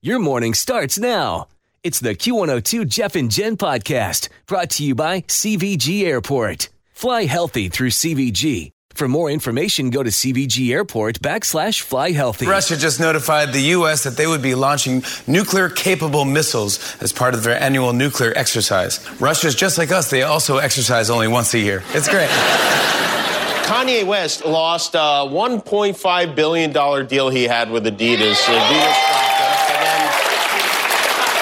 Your morning starts now. It's the Q102 Jeff and Jen podcast brought to you by CVG Airport. Fly healthy through CVG. For more information, go to CVG Airport backslash fly healthy. Russia just notified the U.S. that they would be launching nuclear capable missiles as part of their annual nuclear exercise. Russia's just like us, they also exercise only once a year. It's great. Kanye West lost uh, a $1.5 billion deal he had with Adidas. Adidas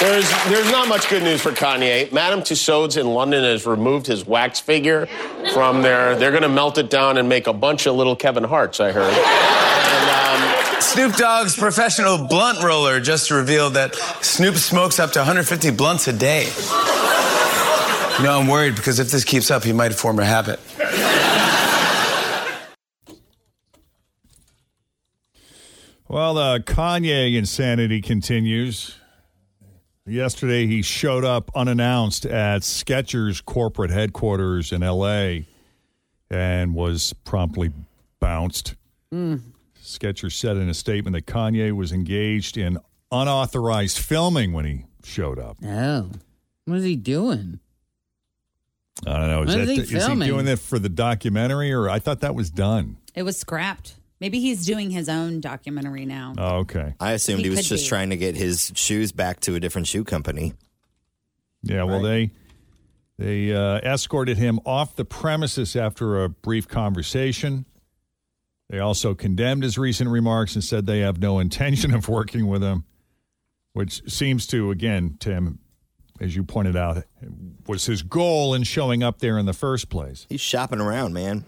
there's, there's not much good news for Kanye. Madame Tussauds in London has removed his wax figure from there. They're going to melt it down and make a bunch of little Kevin Harts, I heard. And, um, Snoop Dogg's professional blunt roller just revealed that Snoop smokes up to 150 blunts a day. You know, I'm worried because if this keeps up, he might form a habit. Well, the Kanye insanity continues. Yesterday, he showed up unannounced at Skechers corporate headquarters in L.A. and was promptly bounced. Mm. Skechers said in a statement that Kanye was engaged in unauthorized filming when he showed up. Oh, what is he doing? I don't know. Is, that, is he, is he doing that for the documentary, or I thought that was done? It was scrapped. Maybe he's doing his own documentary now. Oh, okay. I assumed he, He was just be. trying to get his shoes back to a different shoe company. Yeah, well, they they uh, escorted him off the premises after a brief conversation. They also condemned his recent remarks and said they have no intention of working with him, which seems to, again, Tim, as you pointed out, was his goal in showing up there in the first place. He's shopping around, man.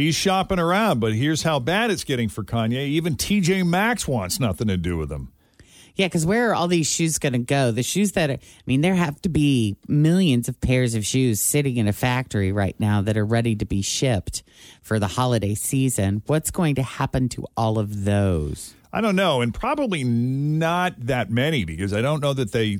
He's shopping around, but here's how bad it's getting for Kanye. Even TJ Maxx wants nothing to do with him. Yeah, because where are all these shoes going to go? The shoes that are, I mean, there have to be millions of pairs of shoes sitting in a factory right now that are ready to be shipped for the holiday season. What's going to happen to all of those? I don't know, and probably not that many because I don't know that they.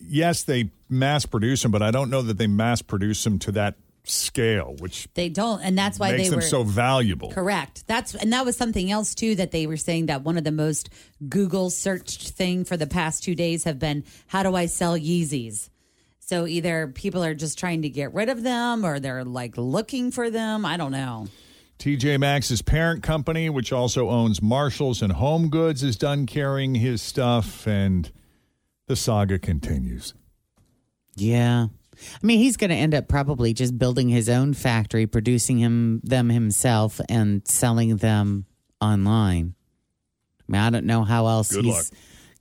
Yes, they mass produce them, but I don't know that they mass produce them to that scale, which They don't, and that's why makes they them were so valuable. Correct. That's and that was something else too that they were saying that one of the most Google searched thing for the past two days have been how do I sell Yeezys? So either people are just trying to get rid of them or they're like looking for them. I don't know. TJ Maxx's parent company, which also owns Marshalls and Home Goods, is done carrying his stuff, and the saga continues. Yeah. I mean, he's going to end up probably just building his own factory, producing him them himself, and selling them online. I mean, I don't know how else Good he's. luck.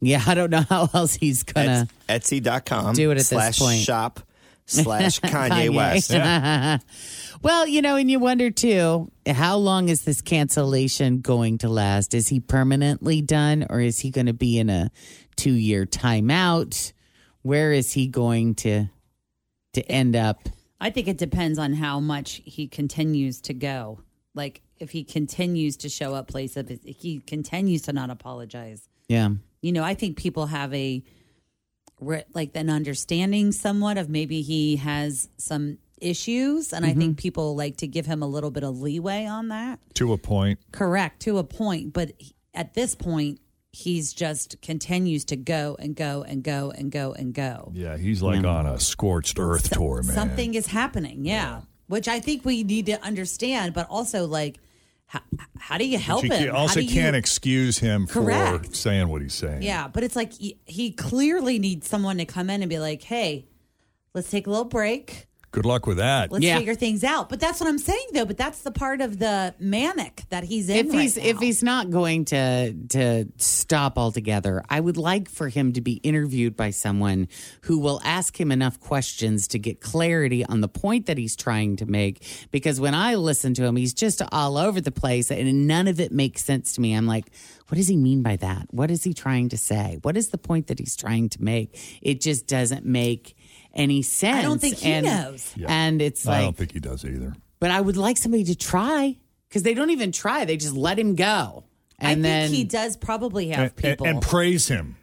Yeah, I don't know how else he's gonna. Ets- Etsy.com Do it at this slash point. shop slash Kanye, West. well, you know, and you wonder too, how long is this cancellation going to last? Is he permanently done, or is he going to be in a two-year timeout? Where is he going to to end up? I think it depends on how much he continues to go. Like if he continues to show up places, if he continues to not apologize. Yeah. You know, I think people have a like an understanding somewhat of maybe he has some issues, and I think mm-hmm. people like to give him a little bit of leeway on that. To a point. Correct to a point, but at this point, he's just continues to go and go and go and go and go. Yeah, he's like mm. on a scorched earth tour, man. Something is happening, yeah. Which I think we need to understand, but also like how, how do you help She him? ca- How also do you- can't excuse him for saying what he's saying. Yeah, but it's like he, he clearly needs someone to come in and be like, "Hey, let's take a little break. Good luck with that. Let's Yeah. figure things out." But that's what I'm saying, though. But that's the part of the manic that he's in. if he's right if he's not going to to stop altogether, I would like for him to be interviewed by someone who will ask him enough questions to get clarity on the point that he's trying to make. Because when I listen to him, he's just all over the place, and none of it makes sense to me. I'm like, what does he mean by that? What is he trying to say? What is the point that he's trying to make? It just doesn't make any sense. I don't think he and, knows. And it's like I don't think he does either. but I would like somebody to try because they don't even try. They just let him go. I And think then he does probably have And, and- people. and praise him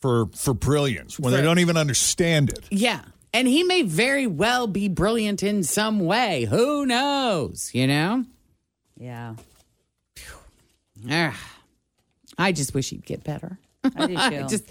for for brilliance when they don't even understand it. yeah. And he may very well be brilliant in some way. Who knows? You know? yeah, Ah, I just wish he'd get better. I do too. just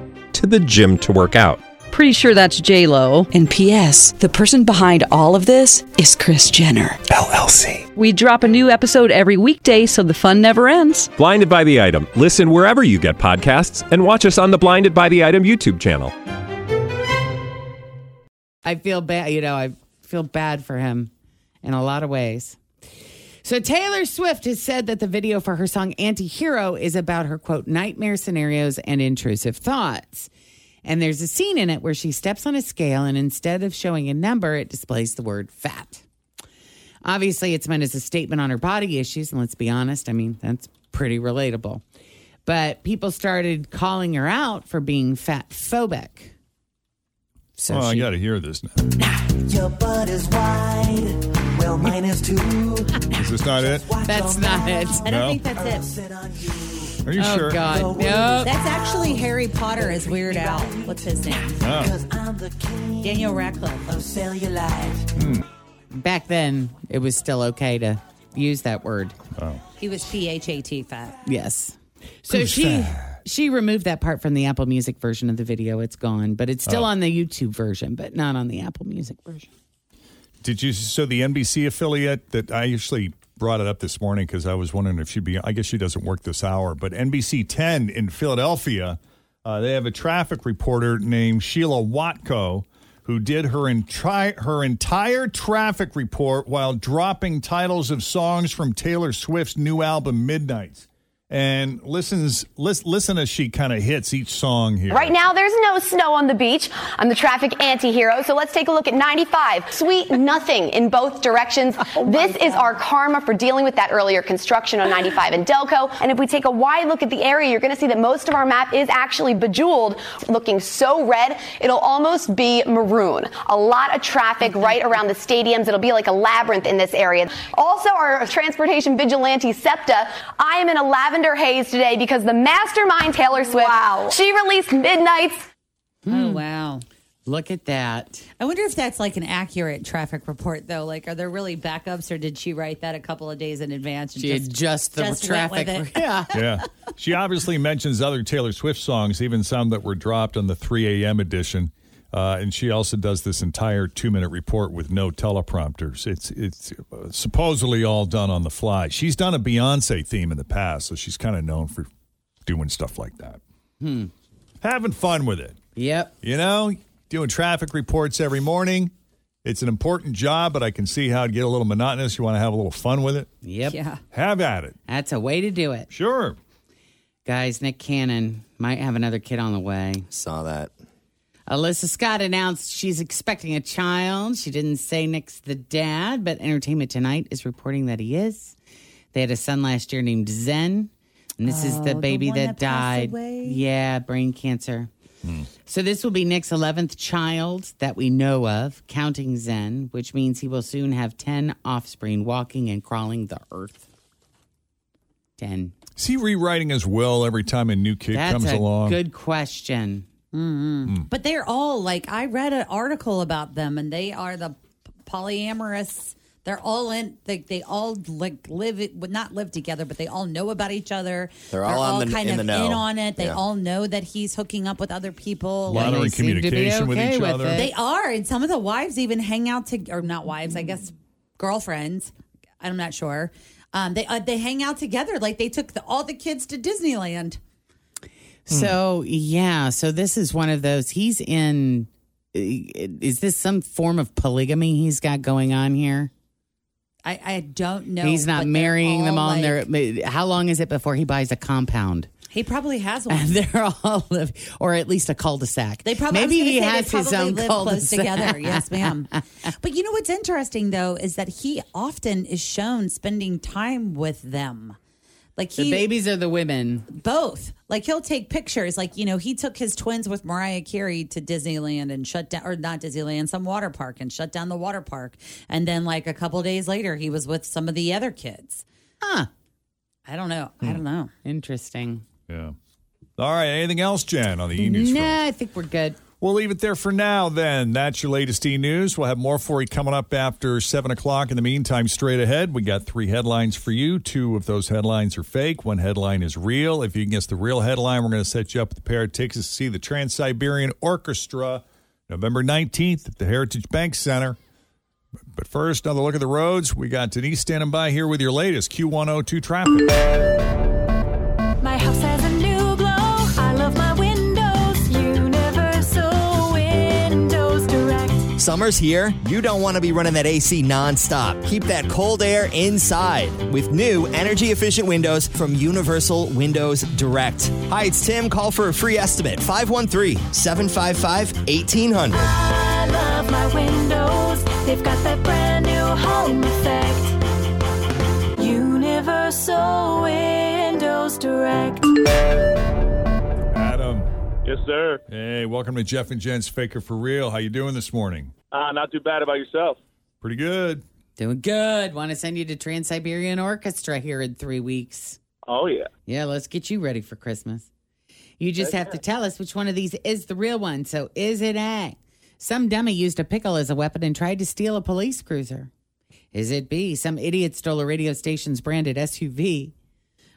to the gym to work out. Pretty sure that's J Lo. And P.S. The person behind all of this is Kris Jenner. LLC. We drop a new episode every weekday, so the fun never ends. Blinded by the item. Listen wherever you get podcasts, and watch us on the Blinded by the Item YouTube channel. I feel bad, you know, I feel bad for him in a lot of ways. So Taylor Swift has said that the video for her song Anti-Hero is about her quote nightmare scenarios and intrusive thoughts. And there's a scene in it where she steps on a scale and instead of showing a number, it displays the word fat. Obviously, it's meant as a statement on her body issues, and let's be honest, I mean, that's pretty relatable. But people started calling her out for being fat phobic. So oh, I got to hear this now. Your butt is wide. Well, mine is too. Is this not it? That's not it. I don't No? think that's it. You. Are you Oh sure? God, no. That's actually Harry Potter as Weird Al. What's his name? Oh. Cause I'm the king Daniel Radcliffe. of cellulite. Hmm. Back then, it was still okay to use that word. Oh. He was P H A T fat. Yes. So she she removed that part from the Apple Music version of the video. It's gone, but it's still oh. on the YouTube version, but not on the Apple Music version. Did you? So the NBC affiliate that I actually brought it up this morning because I was wondering if she'd be. I guess she doesn't work this hour, but NBC 10 in Philadelphia, uh, they have a traffic reporter named Sheila Watko who did her entire her entire traffic report while dropping titles of songs from Taylor Swift's new album Midnights. And listens, lis- listen as she kind of hits each song here. Right now, there's no snow on the beach. I'm the traffic anti-hero, so let's take a look at 95. Sweet nothing in both directions. Oh this is our karma for dealing with that earlier construction on 95 in Delco. And if we take a wide look at the area, you're going to see that most of our map is actually bejeweled, looking so red, it'll almost be maroon. A lot of traffic right around the stadiums. It'll be like a labyrinth in this area. Also, our transportation vigilante SEPTA. I am in a lavender haze today because the mastermind Taylor Swift. Wow. She released Midnights. Oh hmm. wow. Look at that. I wonder if that's like an accurate traffic report, though. Like, are there really backups, or did she write that a couple of days in advance? And She adjusts the just went with traffic. it? Yeah. yeah. She obviously mentions other Taylor Swift songs, even some that were dropped on the 3 a.m. edition. Uh, and she also does this entire two minute report with no teleprompters. It's it's uh, supposedly all done on the fly. She's done a Beyonce theme in the past, so she's kind of known for doing stuff like that. Hmm. Having fun with it. Yep. You know, doing traffic reports every morning. It's an important job, but I can see how it'd get a little monotonous. You want to have a little fun with it? Yep. Yeah. Have at it. That's a way to do it. Sure. Guys, Nick Cannon might have another kid on the way. Saw that. Alyssa Scott announced she's expecting a child. She didn't say Nick's the dad, but Entertainment Tonight is reporting that he is. They had a son last year named Zen, and this is Oh, the the baby one that, that died. away? Yeah, brain cancer. Hmm. So this will be Nick's 11th child that we know of, counting Zen, which means he will soon have 10 offspring walking and crawling the earth. 10. Is he rewriting his will every time a new kid That's comes a along? good question. Hmm. But they're all like I read an article about them, and they are the polyamorous. They're all in. They, they all like live would not live together, but they all know about each other. They're all on the- kind in of the know. in on it. They Yeah. all know that he's hooking up with other people. A lot Like, are in communication with each other. They are, and some of the wives even hang out to, or not wives, I guess, girlfriends. I'm not sure. Um, they uh, they hang out together. Like they took the, all the kids to Disneyland. Hmm. So, yeah, so this is one of those. He's in. Is this some form of polygamy he's got going on here? I, I don't know. he's not marrying them all all. like- There, how long is it before he buys a compound? He probably has one. And they're all live, or at least a cul-de-sac. They probably maybe he has his own live close cul-de-sac. together. Yes, ma'am. but you know what's interesting though is that he often is shown spending time with them. Like The babies are the women. both. Like he'll take pictures. Like you know, he took his twins with Mariah Carey to Disneyland and shut down, or not Disneyland, some water park and shut down the water park. And then like a couple days later, he was with some of the other kids. Huh? I don't know. Hmm. I don't know. Interesting. Yeah. All right. Anything else, Jen, on the E News? front? Nah, I think we're good. We'll leave it there for now, then. That's your latest e news. We'll have more for you coming up after 7 o'clock. In the meantime, straight ahead, we got three headlines for you. Two of those headlines are fake, one headline is real. If you can guess the real headline, we're going to set you up with a pair of tickets to see the Trans Siberian Orchestra November 19th at the Heritage Bank Center. But first, another look at the roads. We got Denise standing by here with your latest Q102 traffic. Summer's here. You don't want to be running that AC nonstop. Keep that cold air inside with new energy efficient windows from Universal Windows Direct. Hi, it's Tim. Call for a free estimate 513 755 1800. I love my windows. They've got that brand new home effect. Universal Windows Direct. Adam. Yes, sir. Hey, welcome to Jeff and Jen's Faker for Real. How you doing this morning? Uh, not too bad about yourself. Pretty good. Doing good. Want to send you to Trans Siberian Orchestra here in three weeks. Oh yeah. Yeah, let's get you ready for Christmas. You just have to tell us which one of these is the real one. So, is it A? Some dummy used a pickle as a weapon and tried to steal a police cruiser. Is it B? Some idiot stole a radio station's branded SUV.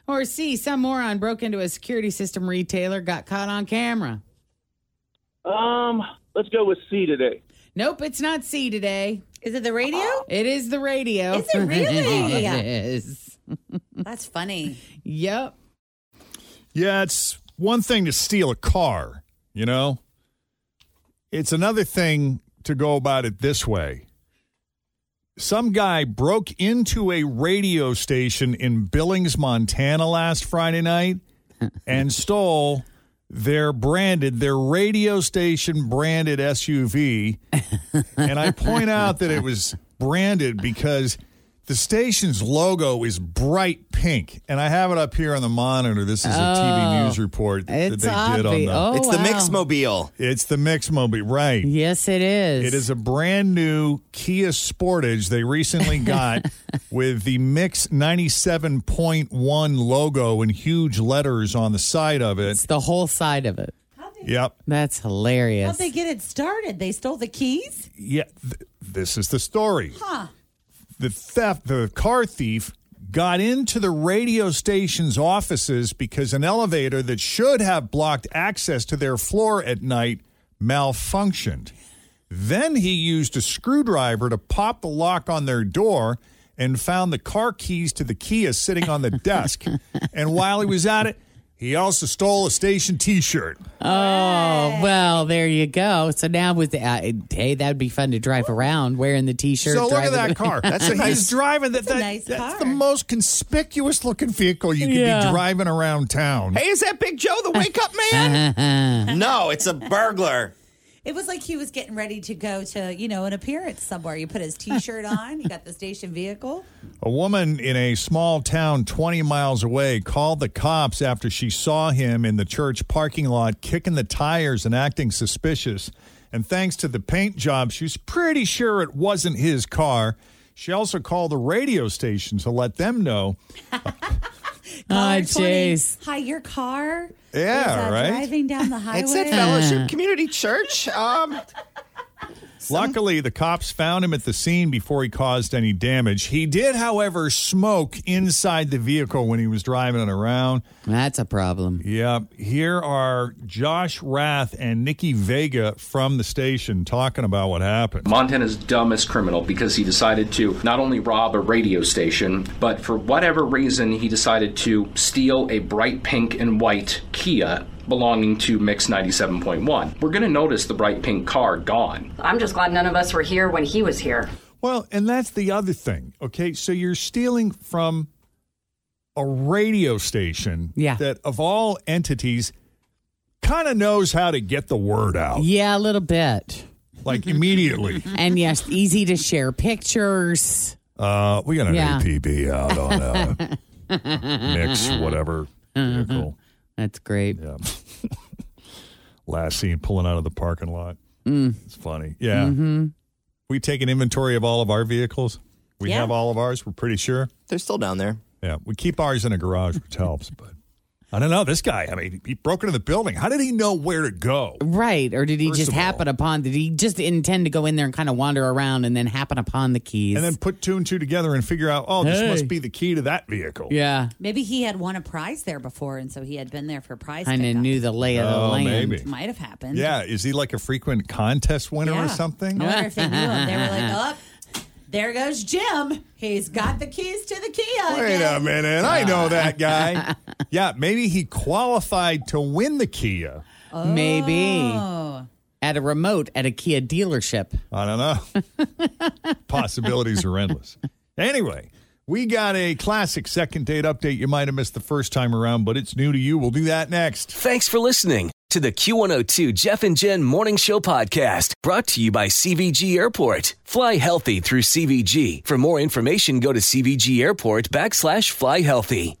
Or C? Some moron broke into a security system retailer, got caught on camera. Um, let's go with C today. Nope, it's not C today. Is it the radio? It is the radio. Is it really? it is. That's funny. Yep. Yeah, it's one thing to steal a car, you know? It's another thing to go about it this way. Some guy broke into a radio station in Billings, Montana last Friday night and stole their branded, their radio station branded SUV. and I point out that it was branded because the station's logo is bright pink. And I have it up here on the monitor. This is a TV Oh, news report that it's they did on obvi- the. oh, It's the wow. Mixmobile. It's the Mixmobile, right? Yes, it is. It is a brand new Kia Sportage they recently got with the Mix 97.1 logo in huge letters on the side of it. It's the whole side of it. Yep. That's hilarious. How'd they get it started? They stole the keys? Yeah. Th- this is the story. Huh. The theft, the car thief got into the radio station's offices because an elevator that should have blocked access to their floor at night malfunctioned. Then he used a screwdriver to pop the lock on their door and found the car keys to the Kia sitting on the desk. and while he was at it, he also stole a station T-shirt. Oh well, there you go. So now with the, uh, hey, that'd be fun to drive around wearing the t-shirt. So look at driving- that car. That's a he's driving that. That's a that- nice that's car. the most conspicuous looking vehicle you could Yeah. be driving around town. Hey, is that Big Joe, the wake up man? no, it's a burglar. It was like he was getting ready to go to, you know, an appearance somewhere. You put his T-shirt on. You got the station vehicle. A woman in a small town 20 miles away called the cops after she saw him in the church parking lot kicking the tires and acting suspicious. And thanks to the paint job, she was pretty sure it wasn't his car. She also called the radio station to let them know. Oh, 20. jeez. Hi, your car. Yeah, is, uh, right? Driving down the highway. It's at Fellowship Community Church. Um, Luckily, the cops found him at the scene before he caused any damage. He did, however, smoke inside the vehicle when he was driving it around. That's a problem. Yep. Here are Josh Rath and Nikki Vega from the station talking about what happened. Montana's dumbest criminal because he decided to not only rob a radio station, but for whatever reason, he decided to steal a bright pink and white Kia belonging to Mix 97.1. We're going to notice the bright pink car gone. I'm just glad none of us were here when he was here. Well, and that's the other thing. Okay. So you're stealing from a radio station Yeah. that, of all entities, kind of knows how to get the word out. Yeah, a little bit. Like immediately. And yes, easy to share pictures. Uh, we got an Yeah. APB out on uh, mix, whatever vehicle. That's great. Yeah. Last scene pulling out of the parking lot. Mm. It's funny. Yeah. Mhm. We take an inventory of all of our vehicles. We Yeah. have all of ours. We're pretty sure. they're still down there. Yeah. We keep ours in a garage, which helps. But I don't know. This guy, I mean, he broke into the building. How did he know where to go? Right. Or did he First just of all. happen upon, did he just intend to go in there and kind of wander around and then happen upon the keys? And then put two and two together and figure out, oh, this Hey. must be the key to that vehicle. yeah. Maybe he had won a prize there before, and so he had been there for prize. Kind of pickup. knew the lay of the Oh, land. maybe. Might have happened. Yeah. Is he like a frequent contest winner or something? I wonder if they knew him. They were like, "Oh, there goes Jim. He's got the keys to the Kia." Wait again." a minute. I know that guy. yeah, maybe he qualified to win the Kia. Maybe. Oh. At a remote at a Kia dealership. I don't know. Possibilities are endless. Anyway, we got a classic second date update you might have missed the first time around, but it's new to you. We'll do that next. Thanks for listening to the Q102 Jeff and Jen Morning Show podcast brought to you by CVG Airport. Fly healthy through CVG. For more information, go to CVG Airport backslash fly healthy.